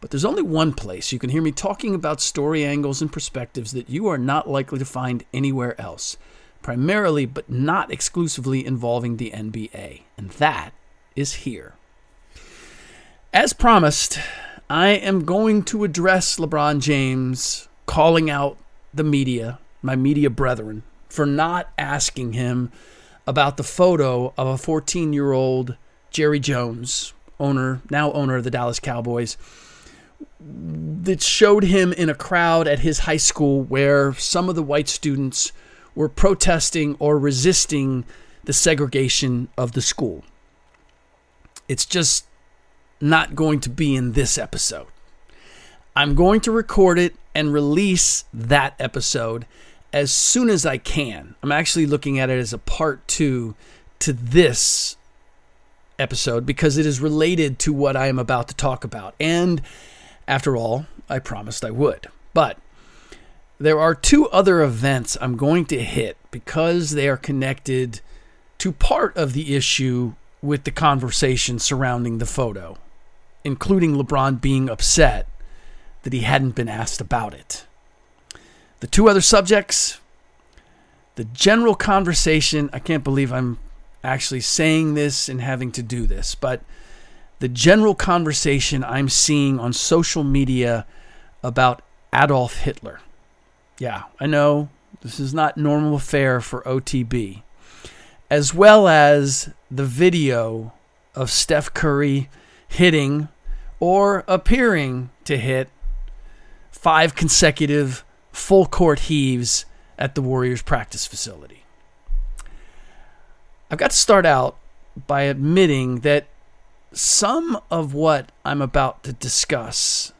But there's only one place you can hear me talking about story angles and perspectives that you are not likely to find anywhere else, primarily but not exclusively involving the NBA, and that is here. As promised, I am going to address LeBron James calling out the media, my media brethren, for not asking him about the photo of a 14 year old Jerry Jones, owner, now owner of the Dallas Cowboys, that showed him in a crowd at his high school where some of the white students were protesting or resisting the segregation of the school. It's just not going to be in this episode. I'm going to record it and release that episode as soon as I can. I'm actually looking at it as a part two to this episode because it is related to what I am about to talk about. And after all, I promised I would. But there are two other events I'm going to hit because they are connected to part of the issue with the conversation surrounding the photo, including LeBron being upset that he hadn't been asked about it. The two other subjects the general conversation, I can't believe I'm actually saying this and having to do this, but the general conversation I'm seeing on social media about Adolf Hitler. Yeah, I know this is not normal fare for OTB. As well as the video of Steph Curry hitting or appearing to hit five consecutive full court heaves at the Warriors practice facility. I've got to start out by admitting that some of what I'm about to discuss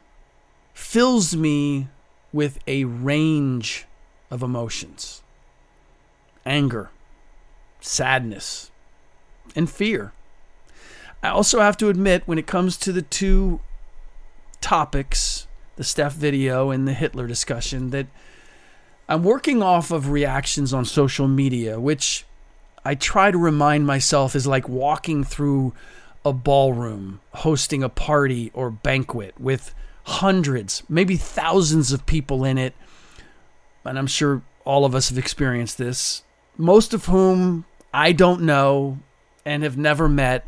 fills me with a range of emotions anger, sadness, and fear. I also have to admit, when it comes to the two topics, the Steph video and the Hitler discussion, that I'm working off of reactions on social media, which I try to remind myself is like walking through a ballroom, hosting a party or banquet with hundreds, maybe thousands of people in it. And I'm sure all of us have experienced this, most of whom I don't know and have never met.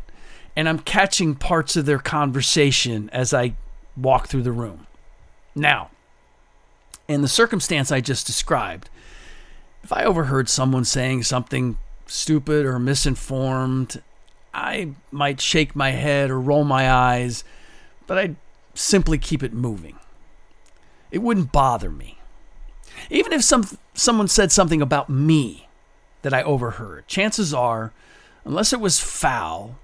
And I'm catching parts of their conversation as I walk through the room. Now, in the circumstance I just described, if I overheard someone saying something stupid or misinformed, I might shake my head or roll my eyes, but I'd simply keep it moving. It wouldn't bother me. Even if some someone said something about me that I overheard, chances are, unless it was foul,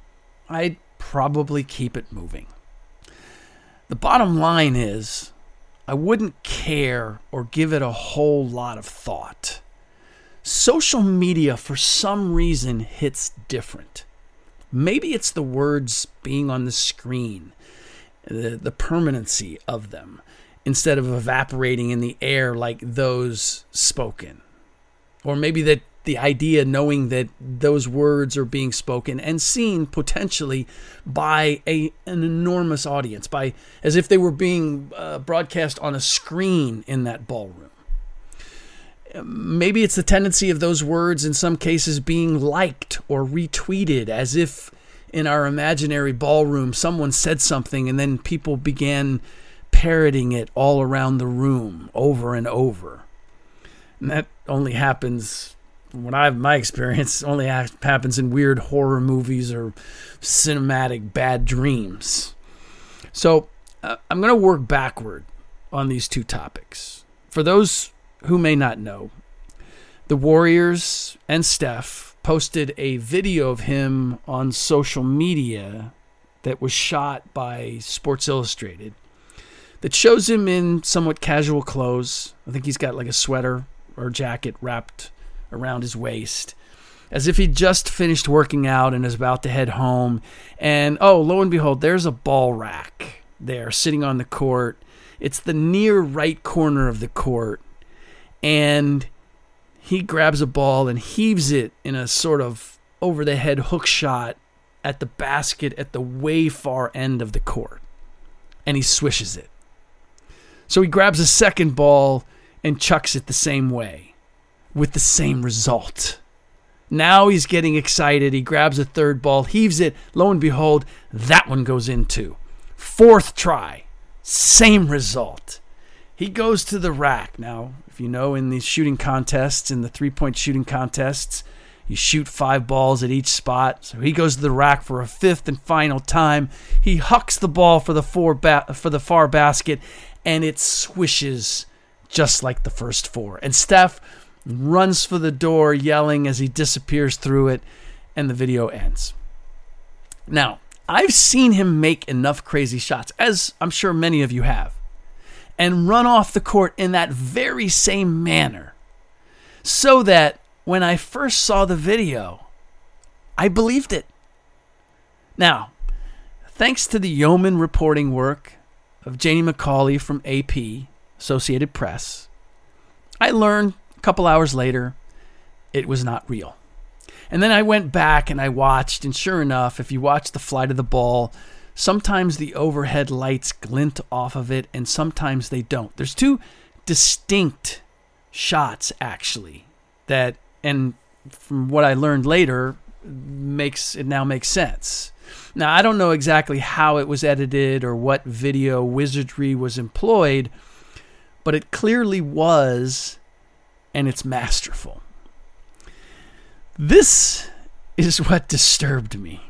I'd probably keep it moving. The bottom line is, I wouldn't care or give it a whole lot of thought. Social media, for some reason, hits different. Maybe it's the words being on the screen, the, the permanency of them, instead of evaporating in the air like those spoken. Or maybe that the idea knowing that those words are being spoken and seen potentially by a, an enormous audience by as if they were being uh, broadcast on a screen in that ballroom maybe it's the tendency of those words in some cases being liked or retweeted as if in our imaginary ballroom someone said something and then people began parroting it all around the room over and over and that only happens what I've my experience only happens in weird horror movies or cinematic bad dreams. So uh, I'm going to work backward on these two topics. For those who may not know, the Warriors and Steph posted a video of him on social media that was shot by Sports Illustrated that shows him in somewhat casual clothes. I think he's got like a sweater or jacket wrapped around his waist, as if he'd just finished working out and is about to head home. And oh, lo and behold, there's a ball rack there sitting on the court. It's the near right corner of the court. And he grabs a ball and heaves it in a sort of over the head hook shot at the basket at the way far end of the court. And he swishes it. So he grabs a second ball and chucks it the same way with the same result. Now he's getting excited. He grabs a third ball, heaves it. Lo and behold, that one goes into. Fourth try, same result. He goes to the rack. Now, if you know, in these shooting contests, in the three point shooting contests, you shoot five balls at each spot. So he goes to the rack for a fifth and final time. He hucks the ball for the four ba- for the far basket, and it swishes just like the first four. And Steph runs for the door, yelling as he disappears through it, and the video ends. Now, I've seen him make enough crazy shots, as I'm sure many of you have, and run off the court in that very same manner, so that when I first saw the video, I believed it. Now, thanks to the yeoman reporting work of Janie McCauley from AP, Associated Press, I learned a couple hours later, it was not real. And then I went back and I watched, and sure enough, if you watch the flight of the ball, sometimes the overhead lights glint off of it, and sometimes they don't. There's two distinct shots, actually, that, and from what I learned later, makes it now makes sense. Now, I don't know exactly how it was edited or what video wizardry was employed, but it clearly was and it's masterful. This is what disturbed me.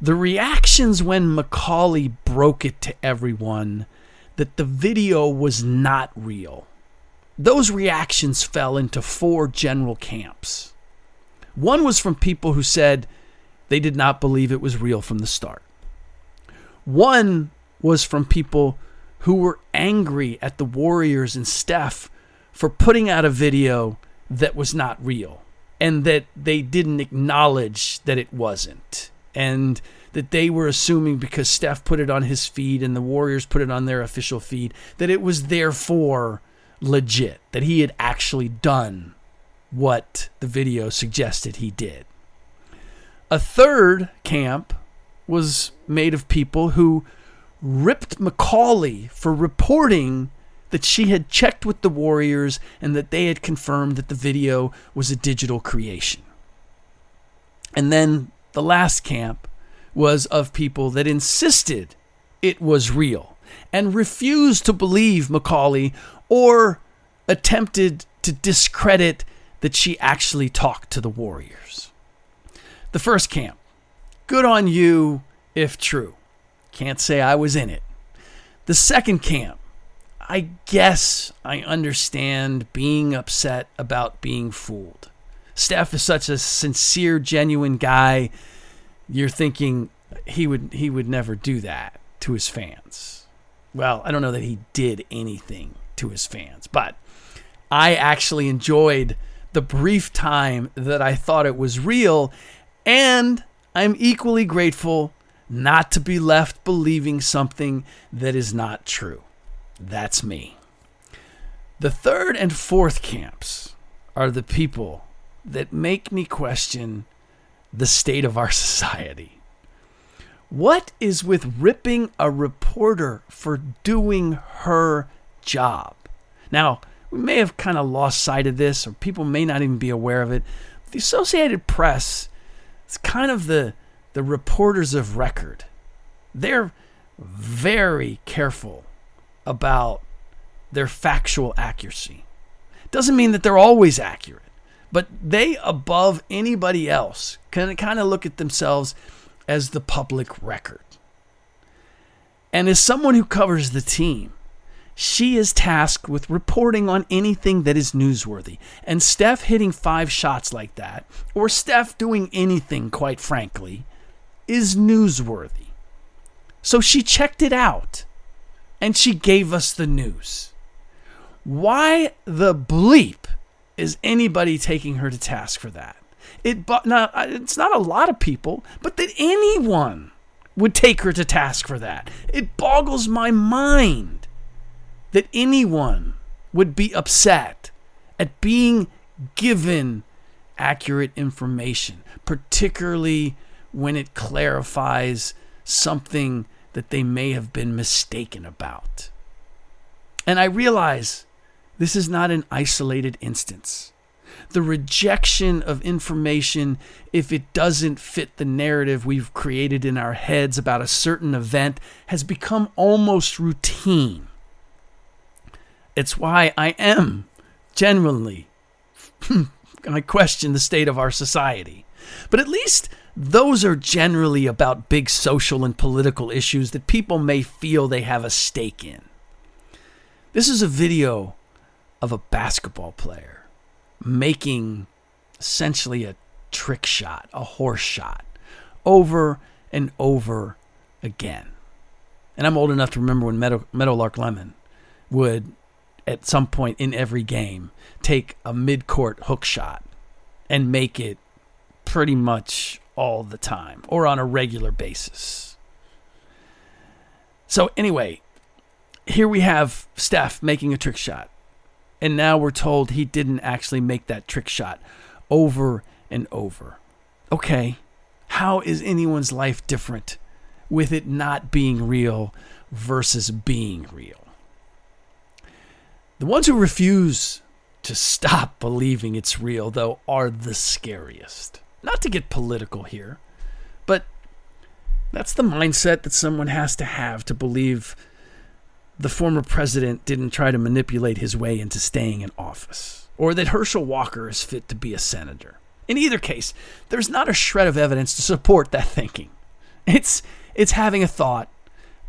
The reactions when McCauley broke it to everyone that the video was not real. Those reactions fell into four general camps. One was from people who said they did not believe it was real from the start. One was from people who were angry at the Warriors and Steph for putting out a video that was not real and that they didn't acknowledge that it wasn't. And that they were assuming because Steph put it on his feed and the Warriors put it on their official feed that it was therefore legit, that he had actually done what the video suggested he did. A third camp was made of people who ripped McCauley for reporting that she had checked with the Warriors and that they had confirmed that the video was a digital creation. And then the last camp was of people that insisted it was real and refused to believe McCauley or attempted to discredit that she actually talked to the Warriors. The first camp, good on you if true. Can't say I was in it. The second camp, I guess I understand being upset about being fooled. Steph is such a sincere, genuine guy. You're thinking he would he would never do that to his fans. Well, I don't know that he did anything to his fans, but I actually enjoyed the brief time that I thought it was real and I'm equally grateful not to be left believing something that is not true. That's me. The third and fourth camps are the people that make me question the state of our society. What is with ripping a reporter for doing her job? Now, we may have kind of lost sight of this, or people may not even be aware of it. The Associated Press is kind of the, the reporters of record. They're very careful about their factual accuracy. Doesn't mean that they're always accurate, but they, above anybody else, can kind of look at themselves as the public record. And as someone who covers the team, she is tasked with reporting on anything that is newsworthy. And Steph hitting five shots like that, or Steph doing anything, quite frankly, is newsworthy. So she checked it out and she gave us the news. Why the bleep is anybody taking her to task for that? It but now it's not a lot of people, but that anyone would take her to task for that. It boggles my mind that anyone would be upset at being given accurate information, particularly when it clarifies something that they may have been mistaken about. And I realize this is not an isolated instance. The rejection of information, if it doesn't fit the narrative we've created in our heads about a certain event, has become almost routine. It's why I am genuinely, I question the state of our society. But at least those are generally about big social and political issues that people may feel they have a stake in. This is a video of a basketball player making essentially a trick shot, a horse shot, over and over again. And I'm old enough to remember when Meadow, Meadowlark Lemon would at some point in every game take a mid-court hook shot and make it pretty much all the time or on a regular basis. So anyway, here we have Steph making a trick shot. And now we're told he didn't actually make that trick shot over and over. Okay, how is anyone's life different with it not being real versus being real? The ones who refuse to stop believing it's real, though, are the scariest. Not to get political here, but that's the mindset that someone has to have to believe the former president didn't try to manipulate his way into staying in office, or that Herschel Walker is fit to be a senator. In either case, there's not a shred of evidence to support that thinking. It's, it's having a thought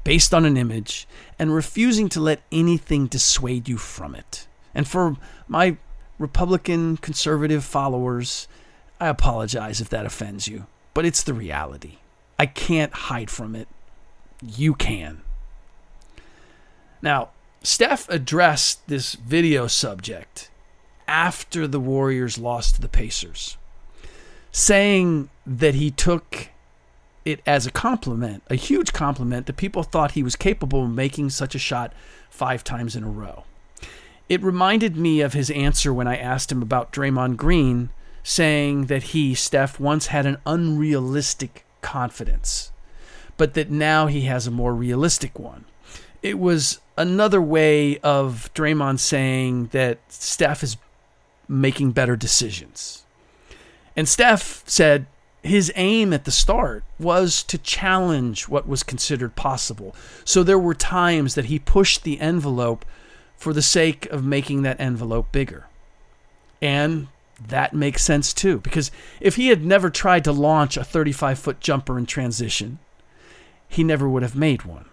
based on an image and refusing to let anything dissuade you from it. And for my Republican conservative followers, I apologize if that offends you, but it's the reality. I can't hide from it. You can. Now, Steph addressed this video subject after the Warriors lost to the Pacers, saying that he took it as a compliment, a huge compliment, that people thought he was capable of making such a shot five times in a row. It reminded me of his answer when I asked him about Draymond Green, saying that he, Steph, once had an unrealistic confidence, but that now he has a more realistic one. It was another way of Draymond saying that Steph is making better decisions. And Steph said, his aim at the start was to challenge what was considered possible. So there were times that he pushed the envelope for the sake of making that envelope bigger. And that makes sense too, because if he had never tried to launch a 35 foot jumper in transition, he never would have made one.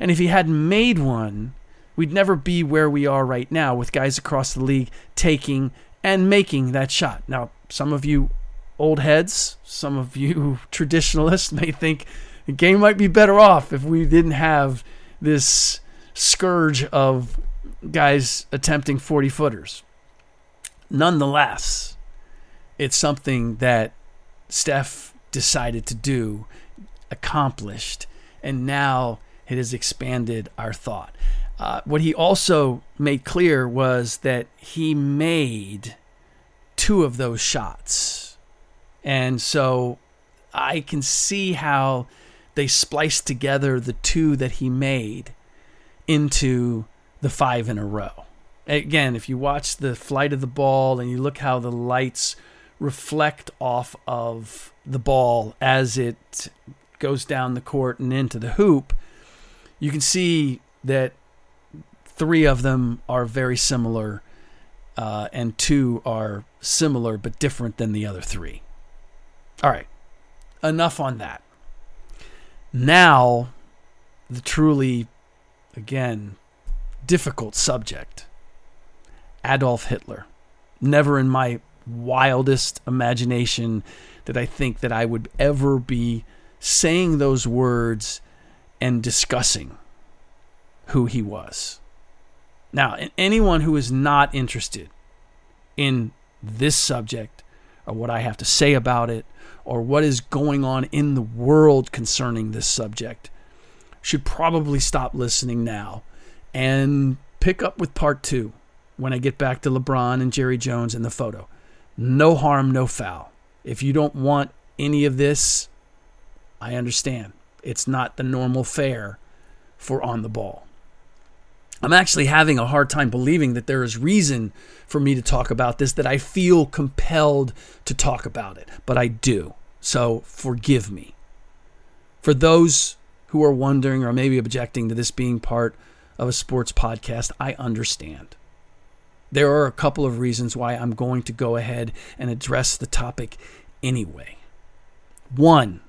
And if he hadn't made one, we'd never be where we are right now with guys across the league taking and making that shot. Now, some of you old heads, some of you traditionalists may think the game might be better off if we didn't have this scourge of guys attempting 40 footers. Nonetheless, it's something that Steph decided to do accomplished, and now it has expanded our thought. Uh, what he also made clear was that he made two of those shots. And so I can see how they spliced together the two that he made into the five in a row. Again, if you watch the flight of the ball and you look how the lights reflect off of the ball as it goes down the court and into the hoop, you can see that three of them are very similar uh, and two are similar but different than the other three. All right, enough on that. Now, the truly, again, difficult subject Adolf Hitler. Never in my wildest imagination did I think that I would ever be saying those words and discussing who he was. Now, anyone who is not interested in this subject or what I have to say about it or what is going on in the world concerning this subject should probably stop listening now and pick up with part two when I get back to LeBron and Jerry Jones in the photo. No harm, no foul. If you don't want any of this, I understand. It's not the normal fare for on the ball. I'm actually having a hard time believing that there is reason for me to talk about this, that I feel compelled to talk about it, but I do. So forgive me. For those who are wondering or maybe objecting to this being part of a sports podcast, I understand. There are a couple of reasons why I'm going to go ahead and address the topic anyway. One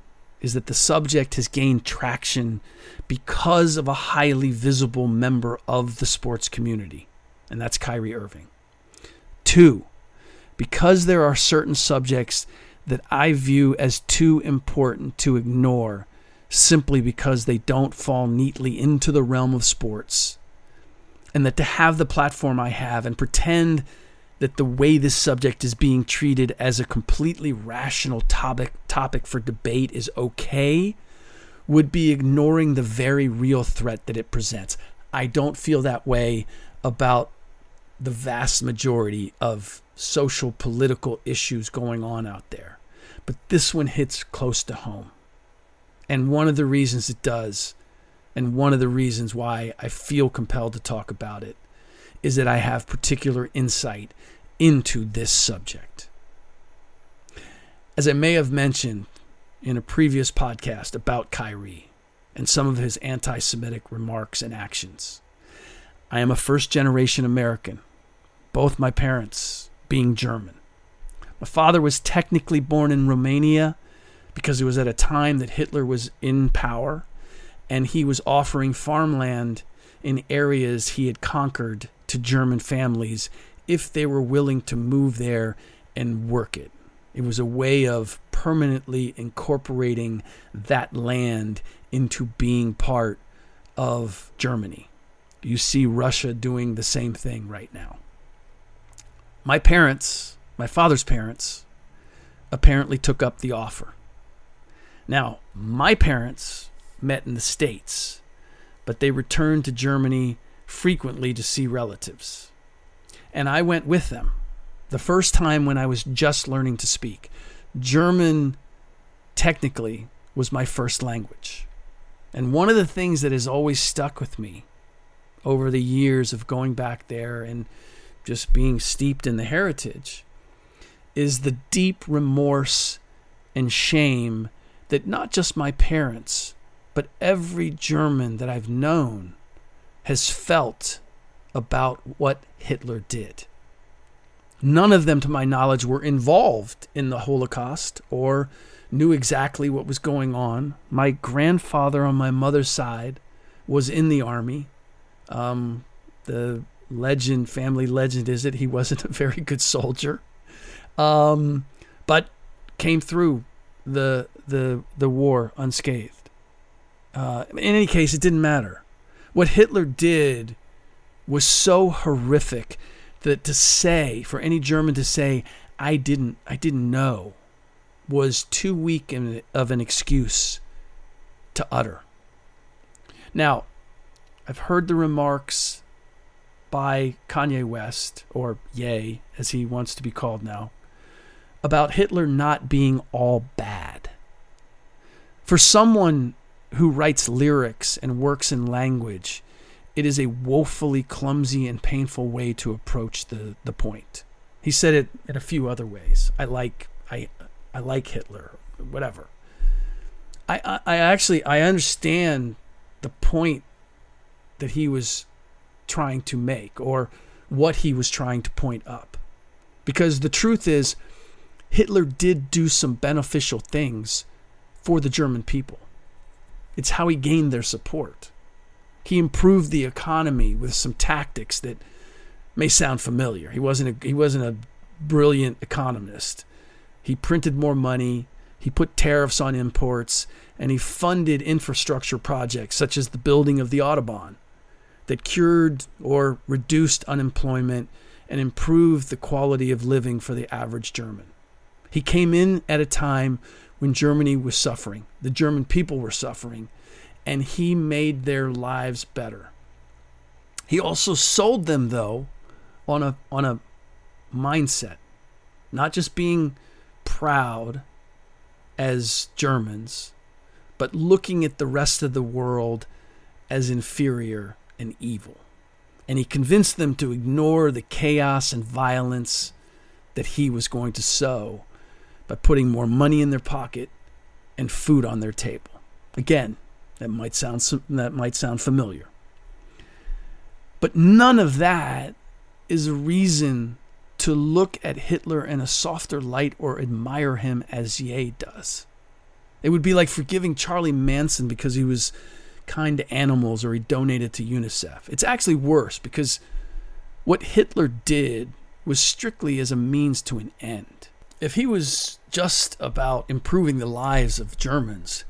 is that the subject has gained traction because of a highly visible member of the sports community, and that's Kyrie Irving. Two, because there are certain subjects that I view as too important to ignore simply because they don't fall neatly into the realm of sports. And that to have the platform I have and pretend that the way this subject is being treated as a completely rational topic topic for debate is okay would be ignoring the very real threat that it presents. I don't feel that way about the vast majority of social political issues going on out there. But this one hits close to home. And one of the reasons it does, and one of the reasons why I feel compelled to talk about it, is that I have particular insight into this subject. As I may have mentioned in a previous podcast about Kyrie and some of his anti Semitic remarks and actions. I am a first generation American, both my parents being German. My father was technically born in Romania because it was at a time that Hitler was in power and he was offering farmland in areas he had conquered to German families if they were willing to move there and work it. It was a way of permanently incorporating that land into being part of Germany. You see Russia doing the same thing right now. My parents, my father's parents, apparently took up the offer. Now, my parents met in the States, but they returned to Germany frequently to see relatives. And I went with them the first time when I was just learning to speak. German, technically, was my first language. And one of the things that has always stuck with me over the years of going back there and just being steeped in the heritage is the deep remorse and shame that not just my parents, but every German that I've known has felt about what Hitler did. None of them, to my knowledge, were involved in the Holocaust or knew exactly what was going on. My grandfather on my mother's side was in the army. Um, the legend, family legend is it, he wasn't a very good soldier, um, but came through the the the war unscathed. Uh, in any case, it didn't matter. What Hitler did was so horrific that to say for any German to say I didn't I didn't know was too weak of an excuse to utter. Now, I've heard the remarks by Kanye West, or Ye, as he wants to be called now, about Hitler not being all bad. For someone who writes lyrics and works in language, it is a woefully clumsy and painful way to approach the, the point. He said it in a few other ways. I like I I like Hitler, whatever. I, I, I actually I understand the point that he was trying to make or what he was trying to point up. Because the truth is Hitler did do some beneficial things for the German people. It's how he gained their support. He improved the economy with some tactics that may sound familiar. He wasn't a, he wasn't a brilliant economist. He printed more money, he put tariffs on imports, and he funded infrastructure projects such as the building of the Autobahn that cured or reduced unemployment and improved the quality of living for the average German. He came in at a time when Germany was suffering, the German people were suffering, and he made their lives better. He also sold them though on a on a mindset, not just being proud as Germans, but looking at the rest of the world as inferior and evil. And he convinced them to ignore the chaos and violence that he was going to sow by putting more money in their pocket and food on their table. Again, that might sound that might sound familiar. But none of that is a reason to look at Hitler in a softer light or admire him as Ye does. It would be like forgiving Charlie Manson because he was kind to animals or he donated to UNICEF. It's actually worse because what Hitler did was strictly as a means to an end. If he was just about improving the lives of Germans,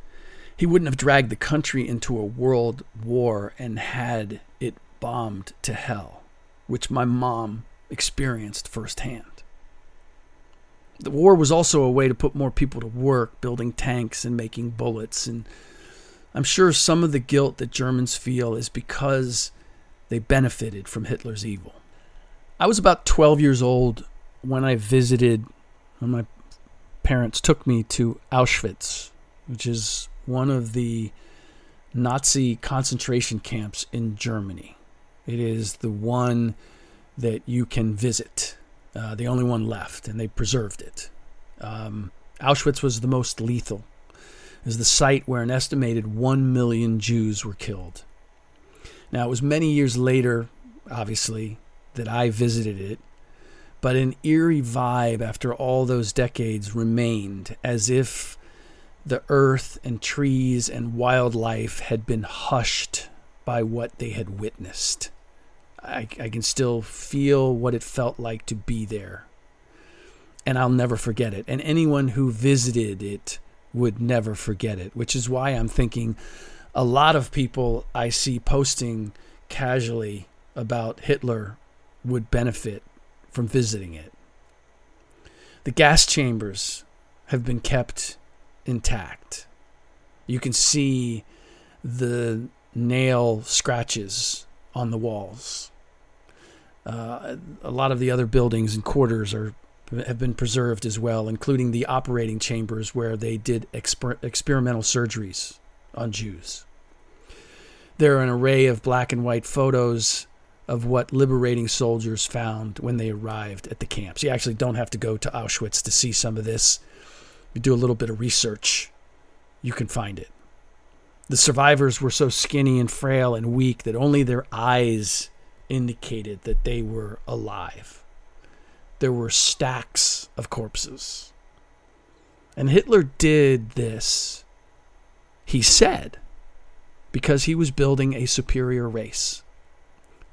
he wouldn't have dragged the country into a world war and had it bombed to hell, which my mom experienced firsthand. The war was also a way to put more people to work building tanks and making bullets. And I'm sure some of the guilt that Germans feel is because they benefited from Hitler's evil. I was about 12 years old when I visited, when my parents took me to Auschwitz, which is one of the Nazi concentration camps in Germany. It is the one that you can visit, uh, the only one left, and they preserved it. Um, Auschwitz was the most lethal. It was the site where an estimated 1 million Jews were killed. Now, it was many years later, obviously, that I visited it, but an eerie vibe after all those decades remained as if the earth and trees and wildlife had been hushed by what they had witnessed. I, I can still feel what it felt like to be there. And I'll never forget it. And anyone who visited it would never forget it, which is why I'm thinking a lot of people I see posting casually about Hitler would benefit from visiting it. The gas chambers have been kept intact. You can see the nail scratches on the walls. Uh, a lot of the other buildings and quarters are have been preserved as well, including the operating chambers where they did exper- experimental surgeries on Jews. There are an array of black and white photos of what liberating soldiers found when they arrived at the camps. You actually don't have to go to Auschwitz to see some of this you do a little bit of research, you can find it. The survivors were so skinny and frail and weak that only their eyes indicated that they were alive. There were stacks of corpses. And Hitler did this, he said, because he was building a superior race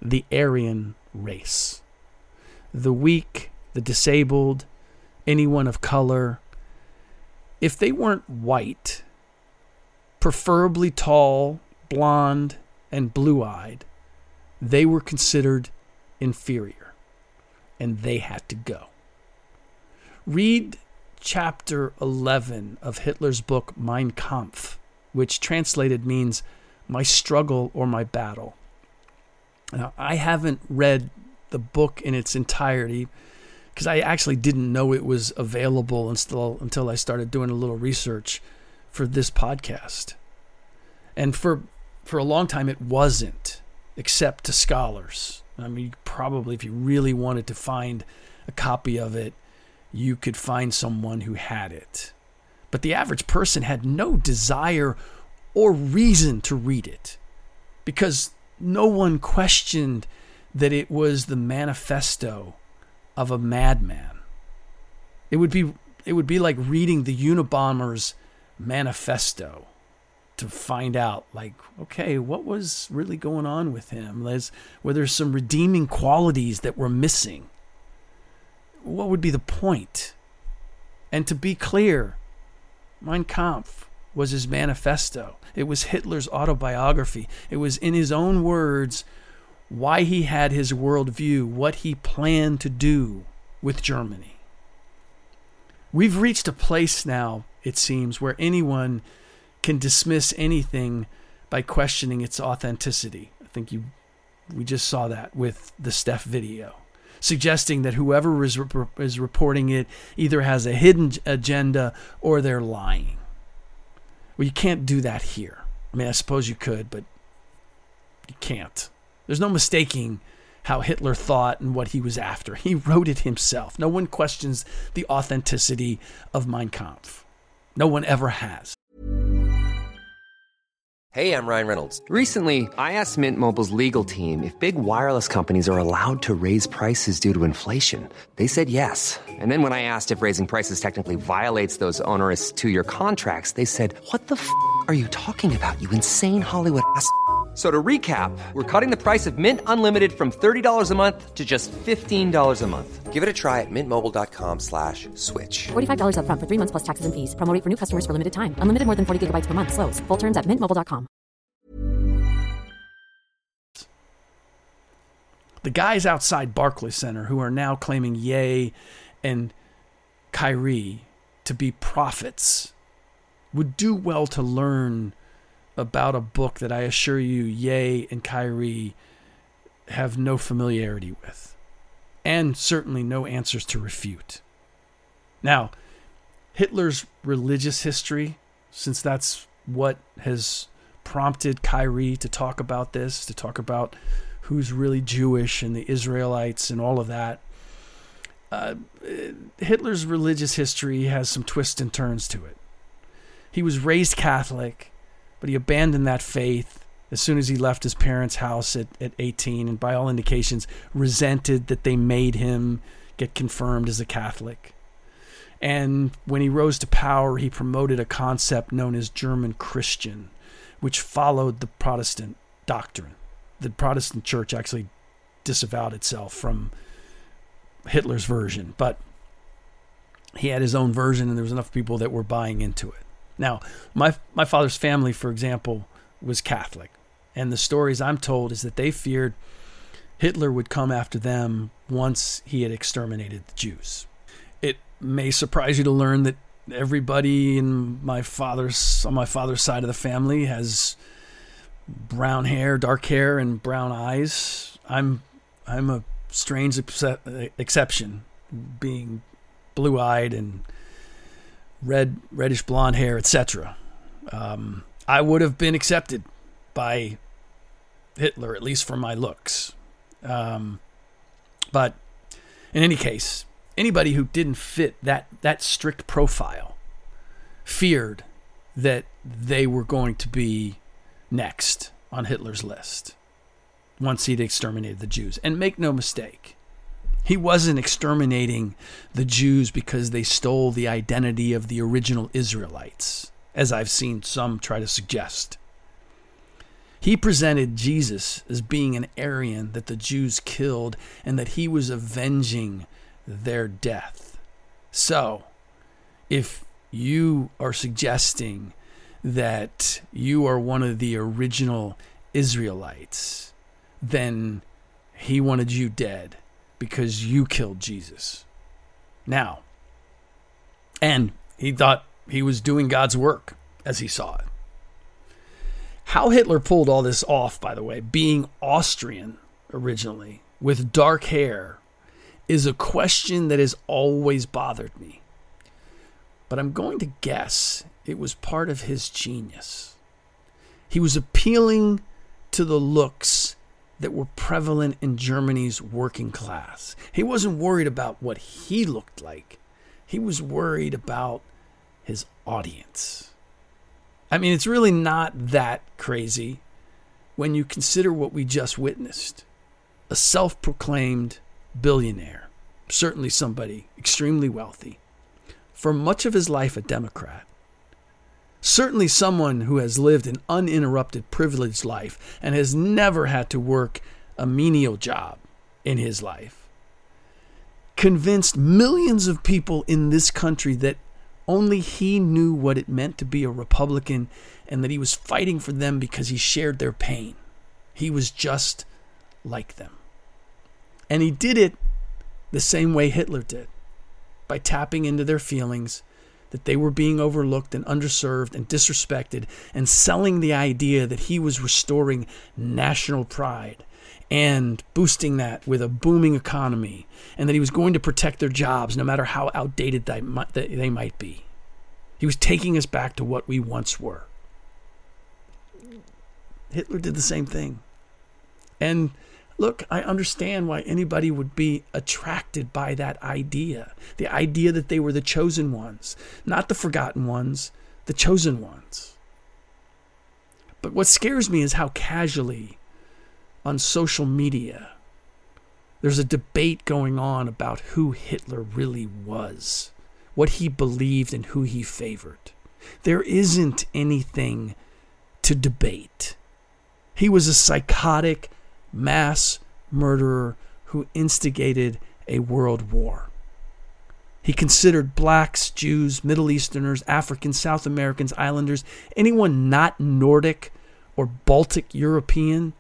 the Aryan race. The weak, the disabled, anyone of color, if they weren't white, preferably tall, blonde, and blue eyed, they were considered inferior and they had to go. Read chapter 11 of Hitler's book Mein Kampf, which translated means my struggle or my battle. Now, I haven't read the book in its entirety because I actually didn't know it was available until until I started doing a little research for this podcast. And for for a long time it wasn't except to scholars. I mean, probably if you really wanted to find a copy of it, you could find someone who had it. But the average person had no desire or reason to read it because no one questioned that it was the manifesto of a madman. It would be it would be like reading the Unabomber's manifesto to find out like okay what was really going on with him? Les, were there some redeeming qualities that were missing? What would be the point? And to be clear mein kampf was his manifesto. It was hitler's autobiography. It was in his own words why he had his worldview what he planned to do with germany we've reached a place now it seems where anyone can dismiss anything by questioning its authenticity. I think you we just saw that with the Steph video, suggesting that whoever is, is reporting it either has a hidden agenda or they're lying. Well, you can't do that here. I mean, I suppose you could, but you can't. There's no mistaking how Hitler thought and what he was after. He wrote it himself. No one questions the authenticity of Mein Kampf. No one ever has. Hey, I'm Ryan Reynolds. Recently, I asked Mint Mobile's legal team if big wireless companies are allowed to raise prices due to inflation. They said yes. And then when I asked if raising prices technically violates those onerous two year contracts, they said, What the f are you talking about, you insane Hollywood ass? So to recap, we're cutting the price of Mint Unlimited from $30 a month to just $15 a month. Give it a try at mintmobile.com slash switch. $45 upfront for three months plus taxes and fees. Promo rate for new customers for limited time. Unlimited more than 40 gigabytes per month. Slows. Full terms at mintmobile.com. The guys outside Barclays Center who are now claiming Ye and Kyrie to be prophets would do well to learn about a book that I assure you, Ye and Kyrie have no familiarity with, and certainly no answers to refute. Now, Hitler's religious history, since that's what has prompted Kyrie to talk about this, to talk about who's really Jewish and the Israelites and all of that. Uh, Hitler's religious history has some twists and turns to it. He was raised Catholic but he abandoned that faith as soon as he left his parents' house at, at 18, and by all indications, resented that they made him get confirmed as a Catholic. And when he rose to power, he promoted a concept known as German Christian, which followed the Protestant doctrine. The Protestant church actually disavowed itself from Hitler's version, but he had his own version, and there was enough people that were buying into it. Now, my my father's family, for example, was Catholic, and the stories I'm told is that they feared Hitler would come after them once he had exterminated the Jews. It may surprise you to learn that everybody in my father's on my father's side of the family has brown hair, dark hair, and brown eyes. I'm I'm a strange exception, being blue-eyed and red, reddish blonde hair, etc. Um, I would have been accepted by Hitler, at least for my looks. Um, but in any case, anybody who didn't fit that that strict profile feared that they were going to be next on Hitler's list once he'd exterminated the Jews. And make no mistake, he wasn't exterminating the Jews because they stole the identity of the original Israelites, as I've seen some try to suggest. He presented Jesus as being an Aryan that the Jews killed and that he was avenging their death. So, if you are suggesting that you are one of the original Israelites, then he wanted you dead because you killed Jesus. Now, And he thought he was doing God's work as he saw it. How Hitler pulled all this off, by the way, being Austrian originally with dark hair, is a question that has always bothered me. But I'm going to guess it was part of his genius. He was appealing to the looks that were prevalent in Germany's working class. He wasn't worried about what he looked like, he was worried about his audience. I mean, it's really not that crazy when you consider what we just witnessed a self proclaimed billionaire, certainly somebody extremely wealthy, for much of his life a Democrat. Certainly, someone who has lived an uninterrupted, privileged life and has never had to work a menial job in his life. Convinced millions of people in this country that only he knew what it meant to be a Republican and that he was fighting for them because he shared their pain. He was just like them. And he did it the same way Hitler did by tapping into their feelings that they were being overlooked and underserved and disrespected, and selling the idea that he was restoring national pride and boosting that with a booming economy, and that he was going to protect their jobs no matter how outdated they might, they might be. He was taking us back to what we once were. Hitler did the same thing. And look, I understand why anybody would be attracted by that idea. The idea that they were the chosen ones, not the forgotten ones, the chosen ones. But what scares me is how casually on social media there's a debate going on about who Hitler really was, what he believed and who he favored. There isn't anything to debate. He was a psychotic, mass murderer who instigated a world war. He considered blacks, Jews, Middle Easterners, Africans, South Americans, Islanders, anyone not Nordic or Baltic European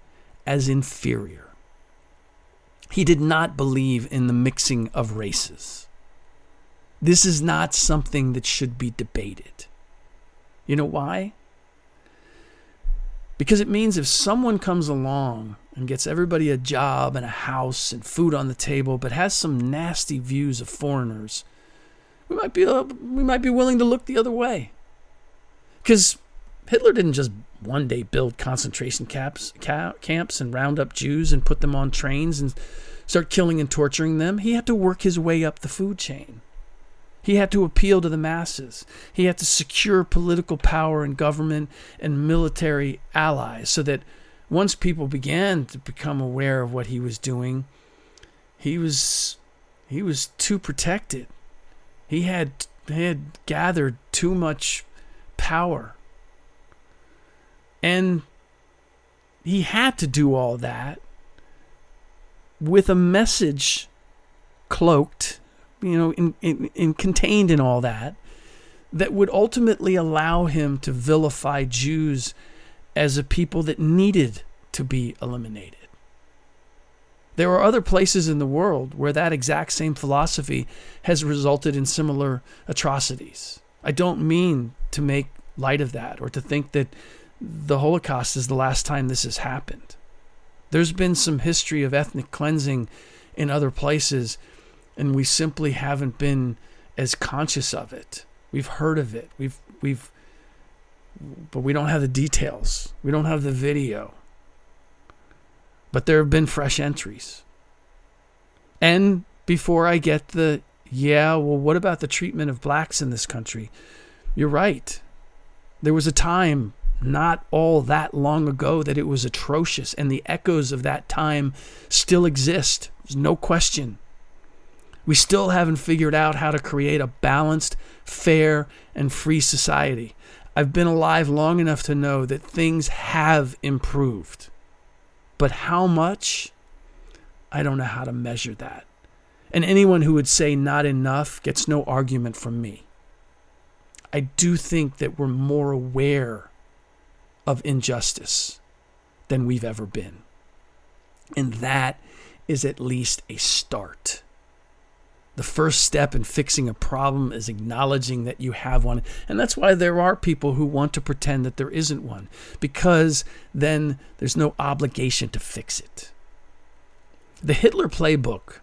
as inferior. He did not believe in the mixing of races. This is not something that should be debated. You know why? Because it means if someone comes along and gets everybody a job and a house and food on the table, but has some nasty views of foreigners, we might be uh, we might be willing to look the other way. Because Hitler didn't just one day build concentration camps, camps and round up Jews and put them on trains and start killing and torturing them. He had to work his way up the food chain. He had to appeal to the masses. He had to secure political power and government and military allies so that once people began to become aware of what he was doing, he was he was too protected. He had he had gathered too much power. And he had to do all that with a message cloaked you know, in, in, in contained in all that, that would ultimately allow him to vilify Jews as a people that needed to be eliminated. There are other places in the world where that exact same philosophy has resulted in similar atrocities. I don't mean to make light of that or to think that the Holocaust is the last time this has happened. There's been some history of ethnic cleansing in other places and we simply haven't been as conscious of it. We've heard of it. We've we've but we don't have the details. We don't have the video. But there have been fresh entries. And before I get the yeah, well what about the treatment of blacks in this country? You're right. There was a time not all that long ago that it was atrocious and the echoes of that time still exist. There's no question. We still haven't figured out how to create a balanced, fair, and free society. I've been alive long enough to know that things have improved. But how much? I don't know how to measure that. And anyone who would say not enough gets no argument from me. I do think that we're more aware of injustice than we've ever been. And that is at least a start. The first step in fixing a problem is acknowledging that you have one. And that's why there are people who want to pretend that there isn't one, because then there's no obligation to fix it. The Hitler playbook,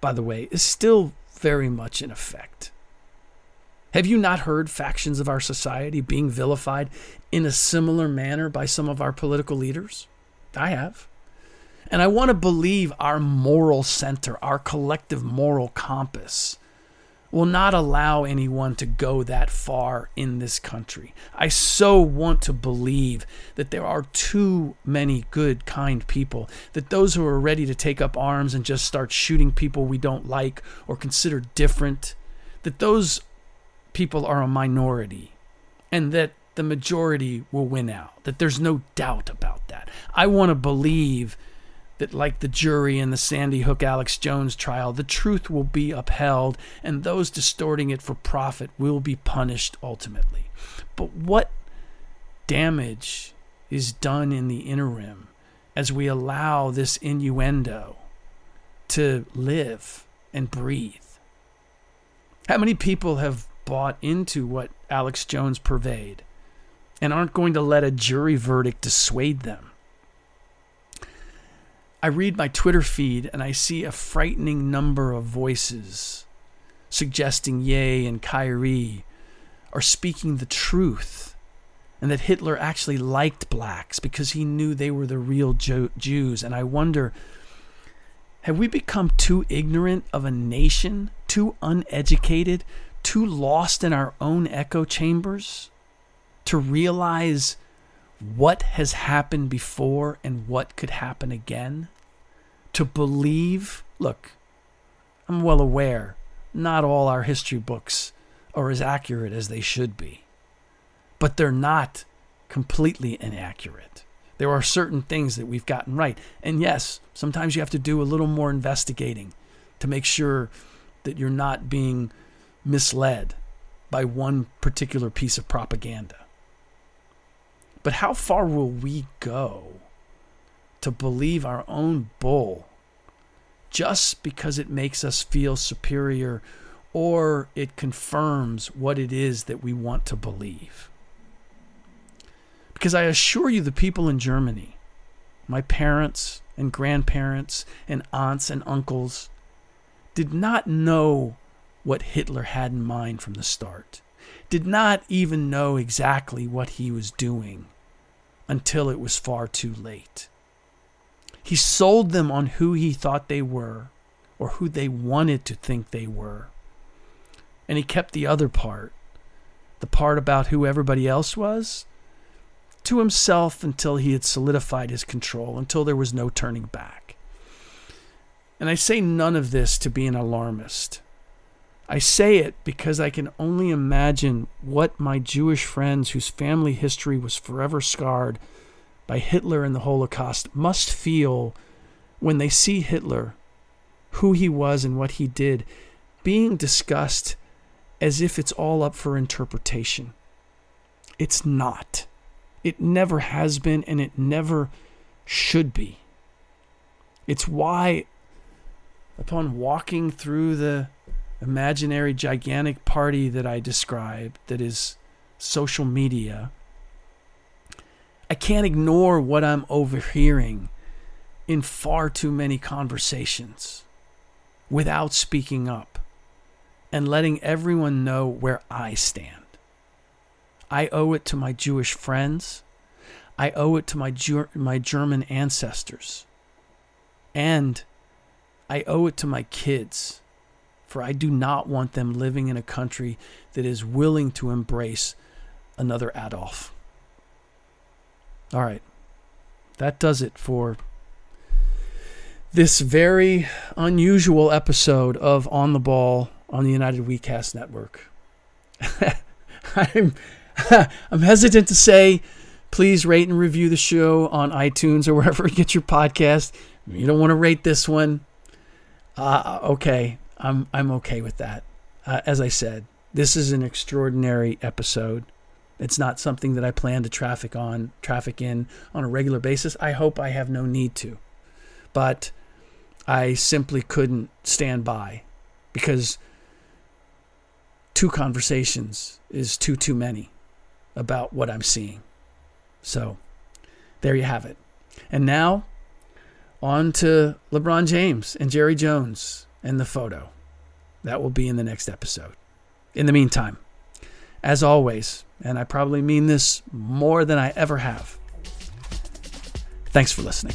by the way, is still very much in effect. Have you not heard factions of our society being vilified in a similar manner by some of our political leaders? I have. And I want to believe our moral center, our collective moral compass, will not allow anyone to go that far in this country. I so want to believe that there are too many good, kind people, that those who are ready to take up arms and just start shooting people we don't like or consider different, that those people are a minority and that the majority will win out, that there's no doubt about that. I want to believe that, like the jury in the Sandy Hook Alex Jones trial, the truth will be upheld and those distorting it for profit will be punished ultimately. But what damage is done in the interim as we allow this innuendo to live and breathe? How many people have bought into what Alex Jones purveyed and aren't going to let a jury verdict dissuade them? I read my Twitter feed and I see a frightening number of voices suggesting Ye and Kyrie are speaking the truth and that Hitler actually liked blacks because he knew they were the real Jews. And I wonder have we become too ignorant of a nation, too uneducated, too lost in our own echo chambers to realize what has happened before and what could happen again. To believe, look, I'm well aware not all our history books are as accurate as they should be, but they're not completely inaccurate. There are certain things that we've gotten right. And yes, sometimes you have to do a little more investigating to make sure that you're not being misled by one particular piece of propaganda. But how far will we go to believe our own bull just because it makes us feel superior or it confirms what it is that we want to believe? Because I assure you, the people in Germany, my parents and grandparents and aunts and uncles, did not know what Hitler had in mind from the start, did not even know exactly what he was doing until it was far too late. He sold them on who he thought they were or who they wanted to think they were. And he kept the other part, the part about who everybody else was, to himself until he had solidified his control, until there was no turning back. And I say none of this to be an alarmist. I say it because I can only imagine what my Jewish friends, whose family history was forever scarred by Hitler and the Holocaust, must feel when they see Hitler, who he was and what he did, being discussed as if it's all up for interpretation. It's not. It never has been, and it never should be. It's why, upon walking through the imaginary gigantic party that I described that is social media, I can't ignore what I'm overhearing in far too many conversations without speaking up and letting everyone know where I stand. I owe it to my Jewish friends. I owe it to my, my German ancestors. And I owe it to my kids for I do not want them living in a country that is willing to embrace another Adolf. All right. That does it for this very unusual episode of On the Ball on the United WeCast Network. I'm I'm hesitant to say please rate and review the show on iTunes or wherever you get your podcast. You don't want to rate this one. Uh, okay, I'm I'm okay with that. Uh, as I said, this is an extraordinary episode. It's not something that I plan to traffic on, traffic in on a regular basis. I hope I have no need to. But I simply couldn't stand by because two conversations is too too many about what I'm seeing. So there you have it. And now on to LeBron James and Jerry Jones and the photo. That will be in the next episode. In the meantime, as always, and I probably mean this more than I ever have, thanks for listening.